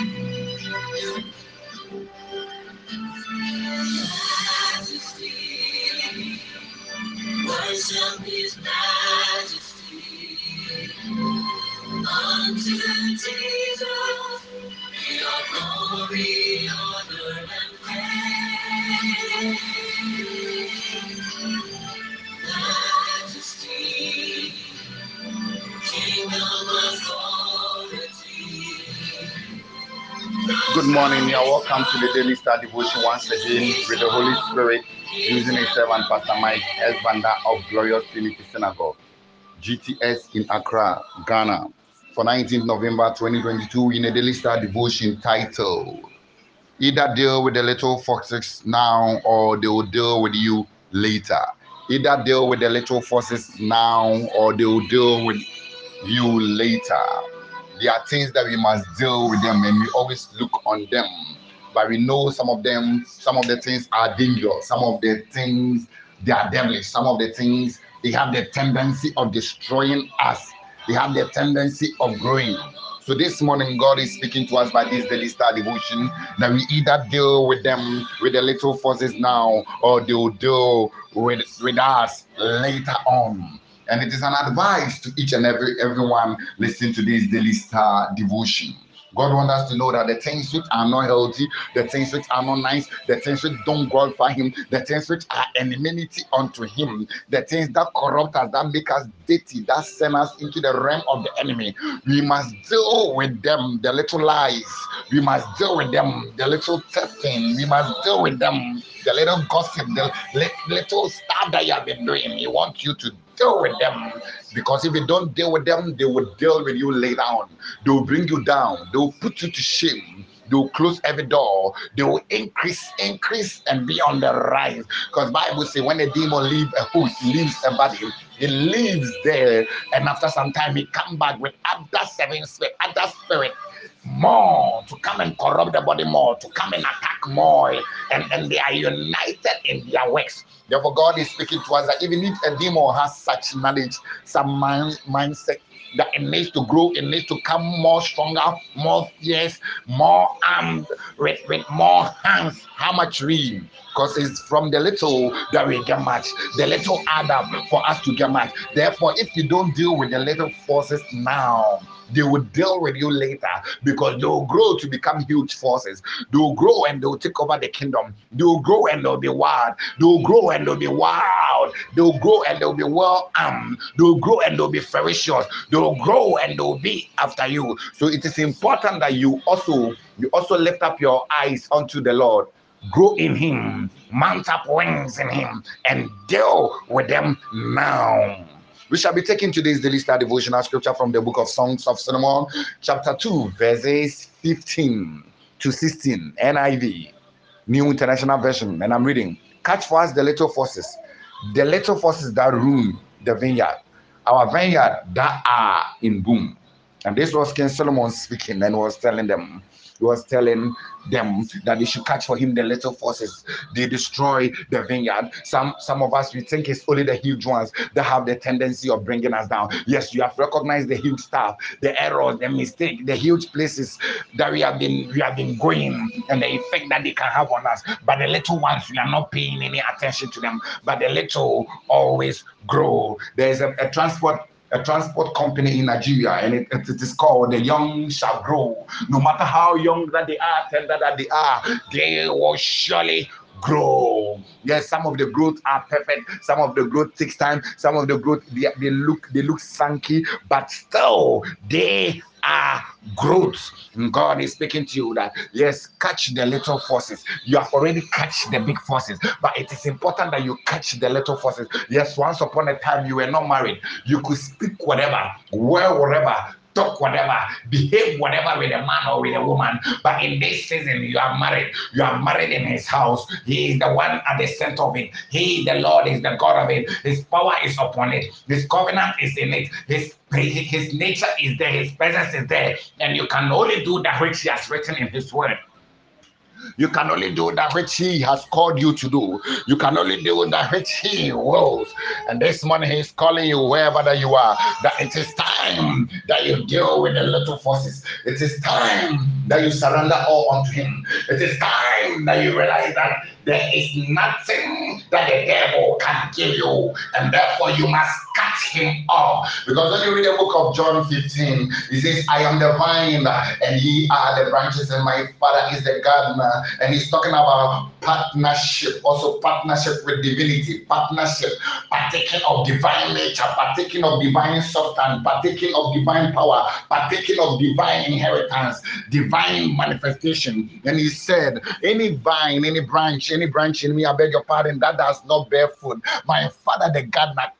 Majesty, worship His majesty. Unto Jesus Good morning. You're welcome to the Daily Star Devotion once again with the Holy Spirit using His servant Pastor Mike S. Banda of Glorious Trinity Synagogue, GTS in Accra, Ghana, for 19th November 2022 in a Daily Star Devotion title. Either deal with the little foxes now or they will deal with you later. Either deal with the little foxes now or they will deal with you later. There are things that we must deal with them and we always look on them. But we know some of them, some of the things are dangerous, some of the things they are devilish, some of the things they have the tendency of destroying us, they have the tendency of growing. So this morning, God is speaking to us by this daily star devotion that we either deal with them with the little forces now, or they will deal with, with us later on. And it is an advice to each and every everyone listening to this daily star devotion. God wants us to know that the things which are not healthy, the things which are not nice, the things which don't glorify Him, the things which are enmity unto Him, the things that corrupt us, that make us dirty, that send us into the realm of the enemy, we must deal with them, the little lies. We must deal with them, the little testing. We must deal with them, the little gossip, the little stuff that you have been doing. He wants you to deal with them because if you don't deal with them, they will deal with you later on. They will bring you down, they will put you to shame. They will close every door. They will increase, increase, and be on the rise. Because Bible say when a demon leave a host, leaves a body, it lives there, and after some time he come back with other seven spirit, other spirit more to come and corrupt the body more, to come and attack more, and, and they are united in their works. Therefore, God is speaking to us that even if a demon has such knowledge, some mind, mindset that it needs to grow, it needs to come more stronger, more fierce, more armed, with, with more hands. How much we? Because it's from the little that we get much, the little add up for us to get much. Therefore, if you don't deal with the little forces now, they will deal with you later because they will grow to become huge forces. They will grow and they will take over the kingdom. They will grow and they'll be wild. They will grow and they'll be wild. They will grow and they'll be well armed. They will grow and they'll be ferocious. They will grow and they'll be after you. So it is important that you also you also lift up your eyes unto the Lord. Grow in Him, mount up wings in Him, and deal with them now. We shall be taking today's daily star devotional scripture from the book of Songs of Solomon, chapter 2, verses 15 to 16, NIV, New International Version. And I'm reading Catch for us the little forces, the little forces that ruin the vineyard, our vineyard that are in boom. And this was King Solomon speaking and was telling them, he was telling them that they should catch for him the little forces. They destroy the vineyard. Some some of us we think it's only the huge ones that have the tendency of bringing us down. Yes, you have recognized the huge stuff, the errors, the mistake, the huge places that we have been we have been going, and the effect that they can have on us. But the little ones we are not paying any attention to them. But the little always grow. There is a, a transport a transport company in Nigeria, and it, it, it is called The Young Shall Grow. No matter how young that they are, tender that they are, they will surely grow. Yes, some of the growth are perfect. Some of the growth takes time. Some of the growth they, they look they look sanky, but still they are growth. God is speaking to you that yes, catch the little forces. You have already catch the big forces, but it is important that you catch the little forces. Yes, once upon a time you were not married, you could speak whatever, wear whatever, talk whatever, behave whatever with a man or with a woman. But in this season, you are married. You are married in his house. He is the one at the center of it. He, the Lord, is the God of it. His power is upon it. His covenant is in it. His his nature is there. His presence is there. And you can only do that which he has written in his word. You can only do that which He has called you to do. You can only do that which He wills. And this morning He's calling you wherever that you are. That it is time that you deal with the little forces. It is time that you surrender all unto Him. It is time that you realize that there is nothing that the devil can give you, and therefore you must cut him off. Because when you read the book of John 15, he says, I am the vine, and ye are the branches, and my father is the gardener. Uh, and he's talking about partnership, also partnership with divinity, partnership, partaking of divine nature, partaking of divine substance, partaking of divine power, partaking of divine inheritance, divine manifestation. And he said, Any vine, any branch, any branch in me, I beg your pardon, that does not bear fruit. My father, the gardener,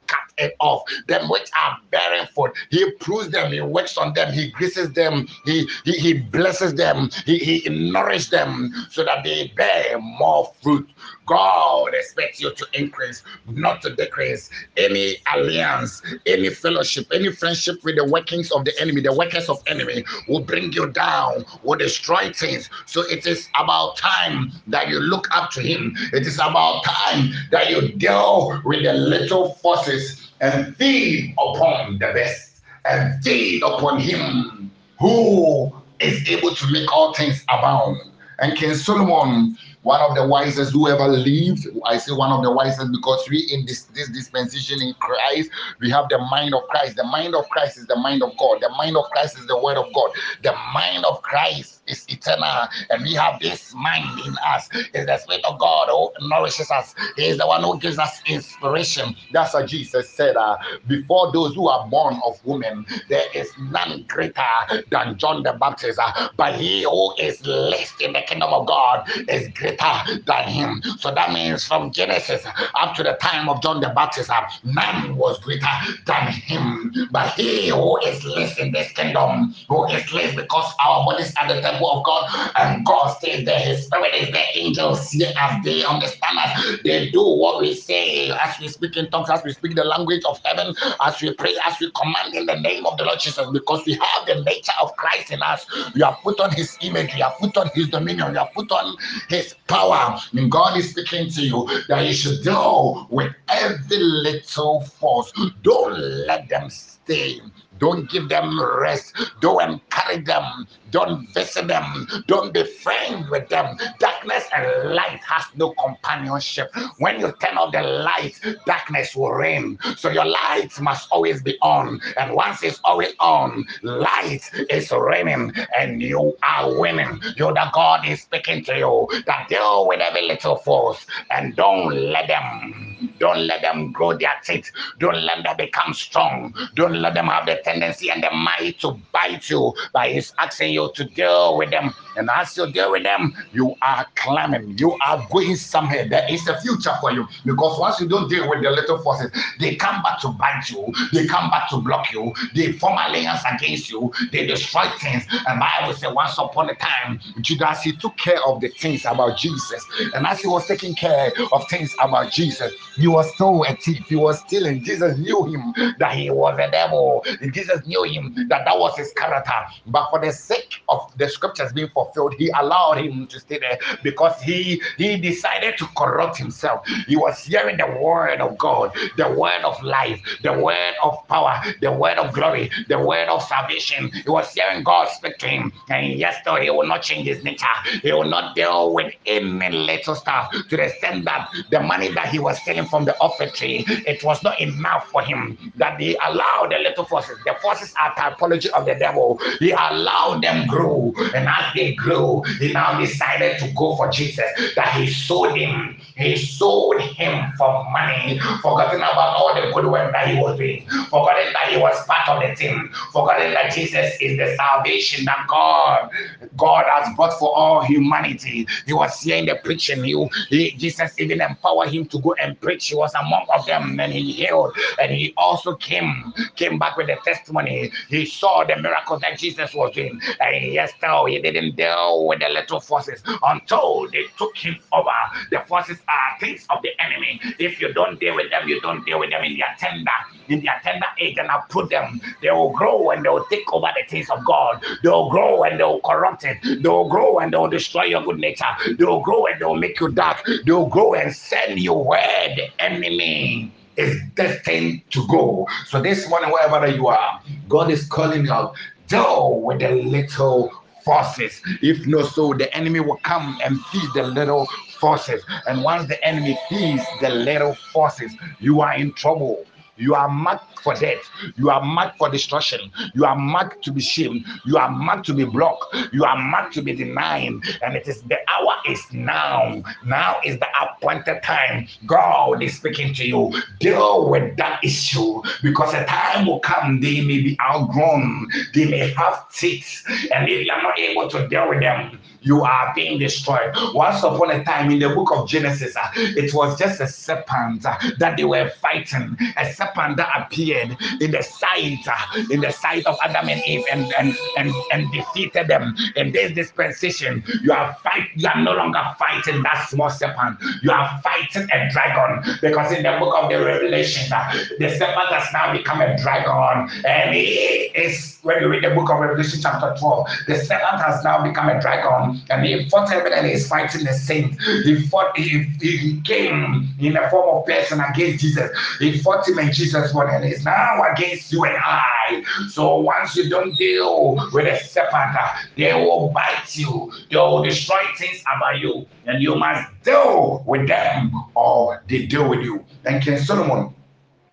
off. Them which are bearing fruit, he proves them, he works on them, he greases them, he he, he blesses them, he, he nourishes them so that they bear more fruit. God expects you to increase, not to decrease. Any alliance, any fellowship, any friendship with the workings of the enemy, the workers of enemy will bring you down, will destroy things. So it is about time that you look up to him. It is about time that you deal with the little forces and feed upon the best and feed upon him who is able to make all things abound. And King Solomon one of the wisest who ever lived. I say one of the wisest because we in this this dispensation in Christ, we have the mind of Christ. The mind of Christ is the mind of God. The mind of Christ is the word of God. The mind of Christ is eternal, and we have this mind in us. Is the spirit of God who nourishes us. He is the one who gives us inspiration. That's what Jesus said. Uh, before those who are born of women, there is none greater than John the Baptist. Uh, but he who is least in the kingdom of God is greater than him. So that means from Genesis up to the time of John the Baptist, man was greater than him. But he who is least in this kingdom, who is least because our bodies are the temple of God, and God stays there, his spirit is there, angels see they understand us, they do what we say as we speak in tongues, as we speak the language of heaven, as we pray, as we command in the name of the Lord Jesus, because we have the nature of Christ in us. We have put on his image, we have put on his dominion, we have put on his power. And God is speaking to you that you should deal with every little force. Don't let them stay. Don't give them rest. Don't encourage them. Don't visit them. Don't be friends with them. Darkness and light has no companionship. When you turn off the light, darkness will reign. So your light must always be on. And once it's always on, light is reigning and you are winning. You the God is speaking to you that deal with every little force and don't let them, don't let them grow their teeth. Don't let them become strong. Don't let them have the tendency and the might to bite you But he's asking you to deal with them. And as you deal with them, you are climbing, you are going somewhere. There is a future for you because once you don't deal with the little forces, they come back to bite you, they come back to block you, they form alliance against you, they destroy things. And Bible says, once upon a time, Judas he took care of the things about Jesus, and as he was taking care of things about Jesus, he was still a thief, he was stealing. Jesus knew him that he was a devil. Jesus knew him that that was his character. But for the sake of the scriptures being fulfilled, he allowed him to stay there because he he decided to corrupt himself. He was hearing the word of God, the word of life, the word of power, the word of glory, the word of salvation. He was hearing God speak to him, and yes, though he will not change his nature, he will not deal with any little stuff to the extent that the money that he was stealing from the offertory, it was not enough for him that he allowed the little forces. The forces are typology of the devil. He allowed them grow, and as they grew, he now decided to go for Jesus. That he sold him. He sold him for money, forgetting about all the good work that he was doing, forgetting that he was part of the team, forgetting that Jesus is the salvation that God God has brought for all humanity. He was hearing the preaching. He, he Jesus even empowered him to go and preach He was among of them, and he healed, and he also came came back with a testimony. He saw the miracles that Jesus was doing, and yes, still he didn't deal with the little forces until they took him over. The forces are things of the enemy. If you don't deal with them, you don't deal with them in their tender, in their tender age, and I put them, they will grow and they will take over the things of God. They will grow and they will corrupt it. They will grow and they will destroy your good nature. They will grow and they will make you dark. They will grow and send you where the enemy is destined to go. So this morning, wherever you are, God is calling out. Deal with the little forces. If not so, the enemy will come and feed the little forces. And once the enemy feeds the little forces, you are in trouble. You are marked for death. You are marked for destruction. You are marked to be shamed. You are marked to be blocked. You are marked to be denied. And it is the hour is now. Now is the appointed time. God is speaking to you. Deal with that issue because a time will come. They may be outgrown. They may have teeth. And if you are not able to deal with them, you are being destroyed. Once upon a time in the book of Genesis, uh, it was just a serpent uh, that they were fighting, a serpent that appeared in the sight, uh, in the sight of Adam and Eve, and and and, and defeated them. In this dispensation, you are fight, you are no longer fighting that small serpent. You are fighting a dragon because in the book of the Revelation, uh, the serpent has now become a dragon, and it is, when you read the book of Revelation chapter 12, the serpent has now become a dragon and he fought and he's fighting the saint. He fought, he, he came in the form of person against Jesus. He fought him and Jesus won and he's now against you and I. So once you don't deal with the serpent, they will bite you, they will destroy things about you, and you must deal with them or they deal with you. And King Solomon,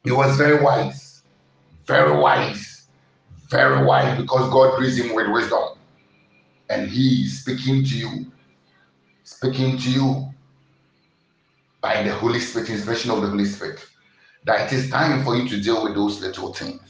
he was very wise, very wise, very wise because God raised him with wisdom and he is speaking to you, speaking to you by the Holy Spirit, inspiration of the Holy Spirit, that it is time for you to deal with those little things.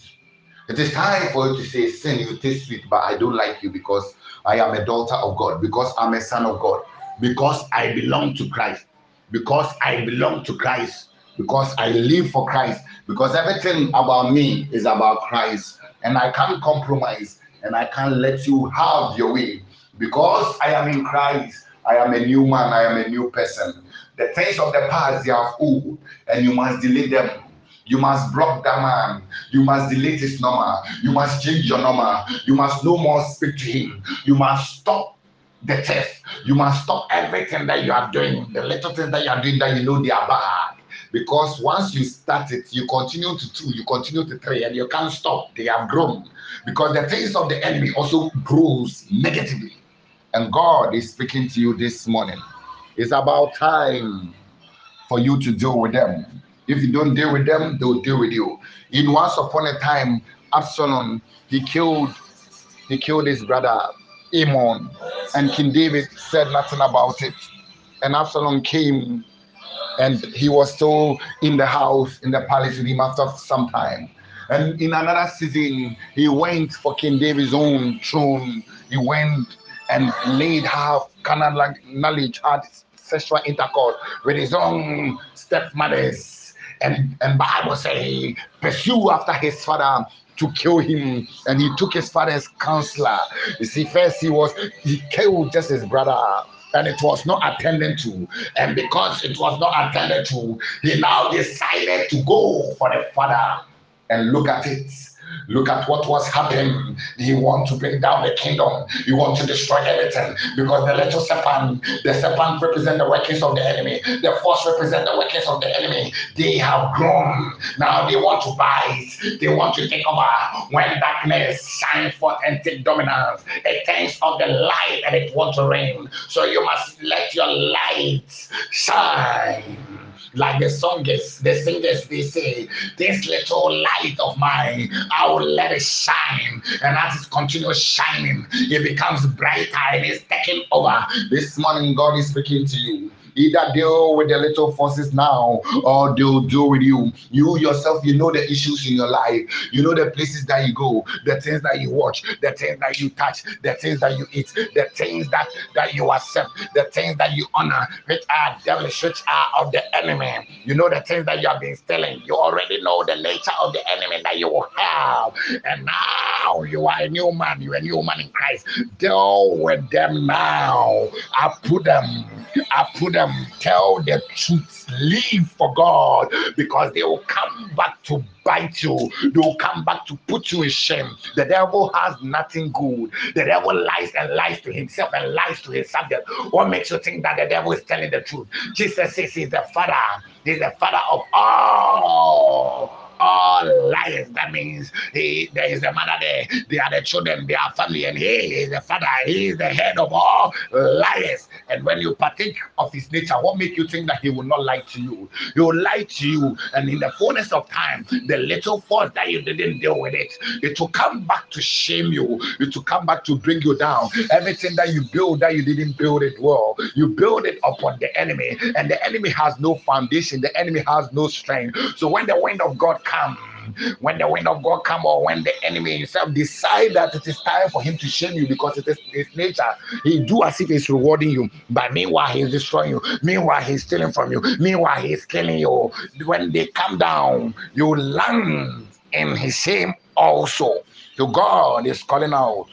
It is time for you to say, Sin, you taste sweet, but I don't like you because I am a daughter of God, because I'm a son of God, because I belong to Christ, because I belong to Christ, because I live for Christ, because everything about me is about Christ, and I can't compromise and I can't let you have your way because I am in Christ. I am a new man. I am a new person. The things of the past they are old, and you must delete them. You must block that man. You must delete his number. You must change your number. You must no more speak to him. You must stop the test. You must stop everything that you are doing, the little things that you are doing that you know they are bad. Because once you start it, you continue to two, you continue to three, and you can't stop. They have grown. Because the things of the enemy also grows negatively. And God is speaking to you this morning. It's about time for you to deal with them. If you don't deal with them, they'll deal with you. In once upon a time, Absalom he killed he killed his brother Amnon, and King David said nothing about it. And Absalom came and he was still in the house in the palace with him after some time. And in another season, he went for King David's own throne. He went and laid half carnal knowledge, had sexual intercourse with his own stepmothers. And and Bible say pursue after his father to kill him, and he took his father's counselor. You see, first he was he killed just his brother and it was not attended to. And because it was not attended to, he now decided to go for the father and look at it. Look at what was happening. He want to bring down the kingdom. He want to destroy everything because the little serpent, the serpent represent the workings of the enemy. The force represent the workings of the enemy. They have grown. Now they want to bite. They want to take over. When darkness shine forth and take dominance, it turns on the light and it wants to reign. So you must let your light shine like the songers, the singers, they say, this little light of mine, I will let it shine. And as it continues shining, it becomes brighter and it's taking over. This morning, God is speaking to you Either deal with the little forces now or they'll deal with you. You yourself, you know the issues in your life. You know the places that you go, the things that you watch, the things that you touch, the things that you eat, the things that, that you accept, the things that you honor, which are devilish, which are of the enemy. You know the things that you have been stealing. You already know the nature of the enemy you have. And now you are a new man. You're a new man in Christ. Deal with them now. I put them, I put them, tell the truth, live for God because they will come back to bite you. They will come back to put you in shame. The devil has nothing good. The devil lies and lies to himself and lies to his subject. What makes you think that the devil is telling the truth? Jesus says he's the father. He's the father of all all liars. That means he, there is a mother there, they are the children, they are family, and he is the father, he is the head of all liars. When you partake of his nature, what make you think that he will not lie to you? He will lie to you, and in the fullness of time, the little fault that you didn't deal with it, it will come back to shame you, it will come back to bring you down. Everything that you build that you didn't build it well, you build it upon the enemy, and the enemy has no foundation, the enemy has no strength. So when the wind of God come, when the wind of God come or when the enemy himself decide that it is time for him to shame you because it is his nature, he do as if he's rewarding you, but meanwhile he's destroying you. Meanwhile he's stealing from you. Meanwhile he's killing you. When they come down, you land in his shame also. So God is calling out,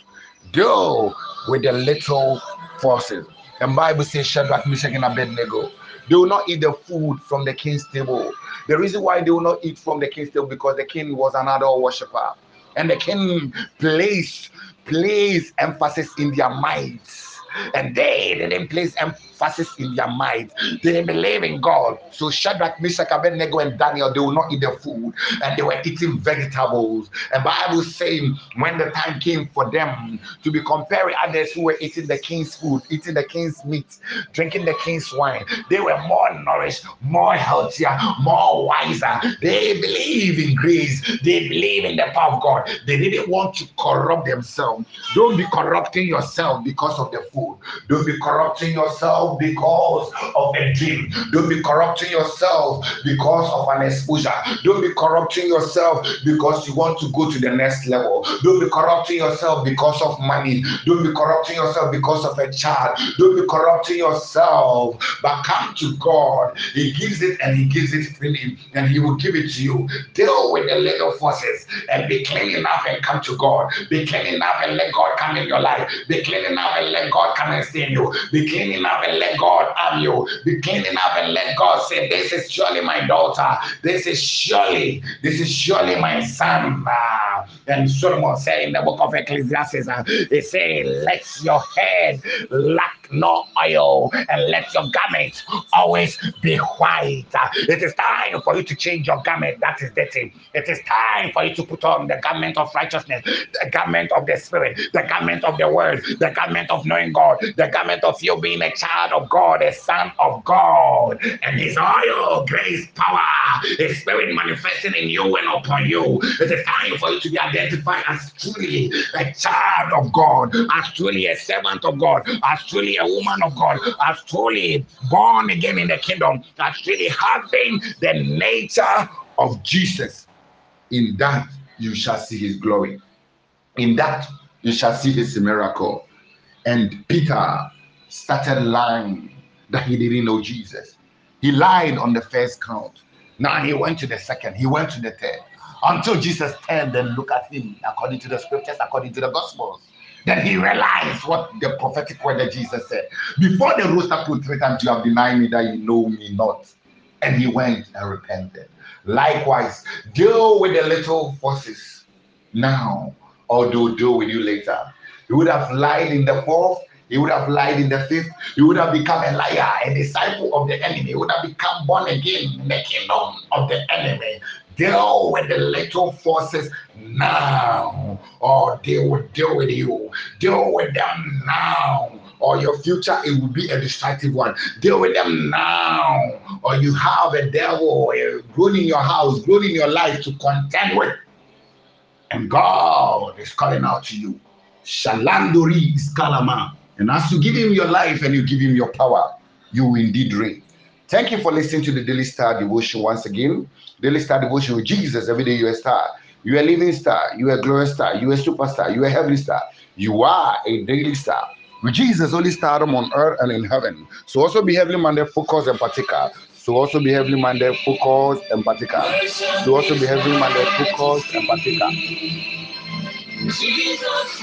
deal with the little forces. The Bible says Shadrach, Meshach, and Abednego. They will not eat the food from the king's table. The reason why they will not eat from the king's table because the king was an idol worshiper, and the king placed placed emphasis in their minds, and they didn't place emphasis in their mind. They believe in God. So Shadrach, Meshach, Abednego, and Daniel, they will not eat the food, and they were eating vegetables. And Bible saying when the time came for them to be comparing others who were eating the king's food, eating the king's meat, drinking the king's wine, they were more nourished, more healthier, more wiser. They believe in grace. They believe in the power of God. They didn't want to corrupt themselves. Don't be corrupting yourself because of the food. Don't be corrupting yourself because of a dream. Don't be corrupting yourself because of an exposure. Don't be corrupting yourself because you want to go to the next level. Don't be corrupting yourself because of money. Don't be corrupting yourself because of a child. Don't be corrupting yourself. But come to God. He gives it and He gives it freely, and He will give it to you. Deal with the little forces and be clean enough and come to God. Be clean enough and let God come in your life. Be clean enough and let God come and stay in you. Be clean enough and let God have you. Be clean enough and let God say, This is surely my daughter. This is surely, this is surely my son. Uh, and Solomon said in the book of Ecclesiastes, he said, Let your head lack no oil and let your garment always be white. It is time for you to change your garment that is dirty. It is time for you to put on the garment of righteousness, the garment of the spirit, the garment of the word, the garment of knowing God, the garment of you being a child of God, a son of God, and his oil, grace, power, his spirit manifesting in you and upon you. It is time for you to be identified as truly a child of God, as truly a servant of God, as truly a woman of God, as truly born again in the kingdom, as truly having the nature of Jesus. In that you shall see his glory. In that you shall see his miracle. And Peter started lying that he didn't know Jesus. He lied on the first count. Now he went to the second, he went to the third. Until Jesus turned and looked at him according to the scriptures, according to the gospels. Then he realized what the prophetic word that Jesus said. Before the rooster put three times, you have denied me that you know me not. And he went and repented. Likewise, deal with the little forces now, or do deal with you later. He would have lied in the fourth, he would have lied in the fifth. He would have become a liar, a disciple of the enemy. He would have become born again in the kingdom of the enemy. Deal with the little forces now, or they will deal with you. Deal with them now, or your future it will be a destructive one. Deal with them now, or you have a devil grown in your house, grown in your life to contend with. And God is calling out to you. Shalandori is Kalama. And as you give him your life and you give him your power, you will indeed reign. Thank you for listening to the Daily Star Devotion once again. Daily Star Devotion with Jesus. Every day you're a star. You're a living star. You're a glorious star. You're a superstar. You're a heavenly star. You are a daily star. With Jesus, only stardom on earth and in heaven. So also be heavenly minded, focused, and particular. So also be heavenly minded, focused, and particular. So also be heavenly minded, focused, and particular. Jesus,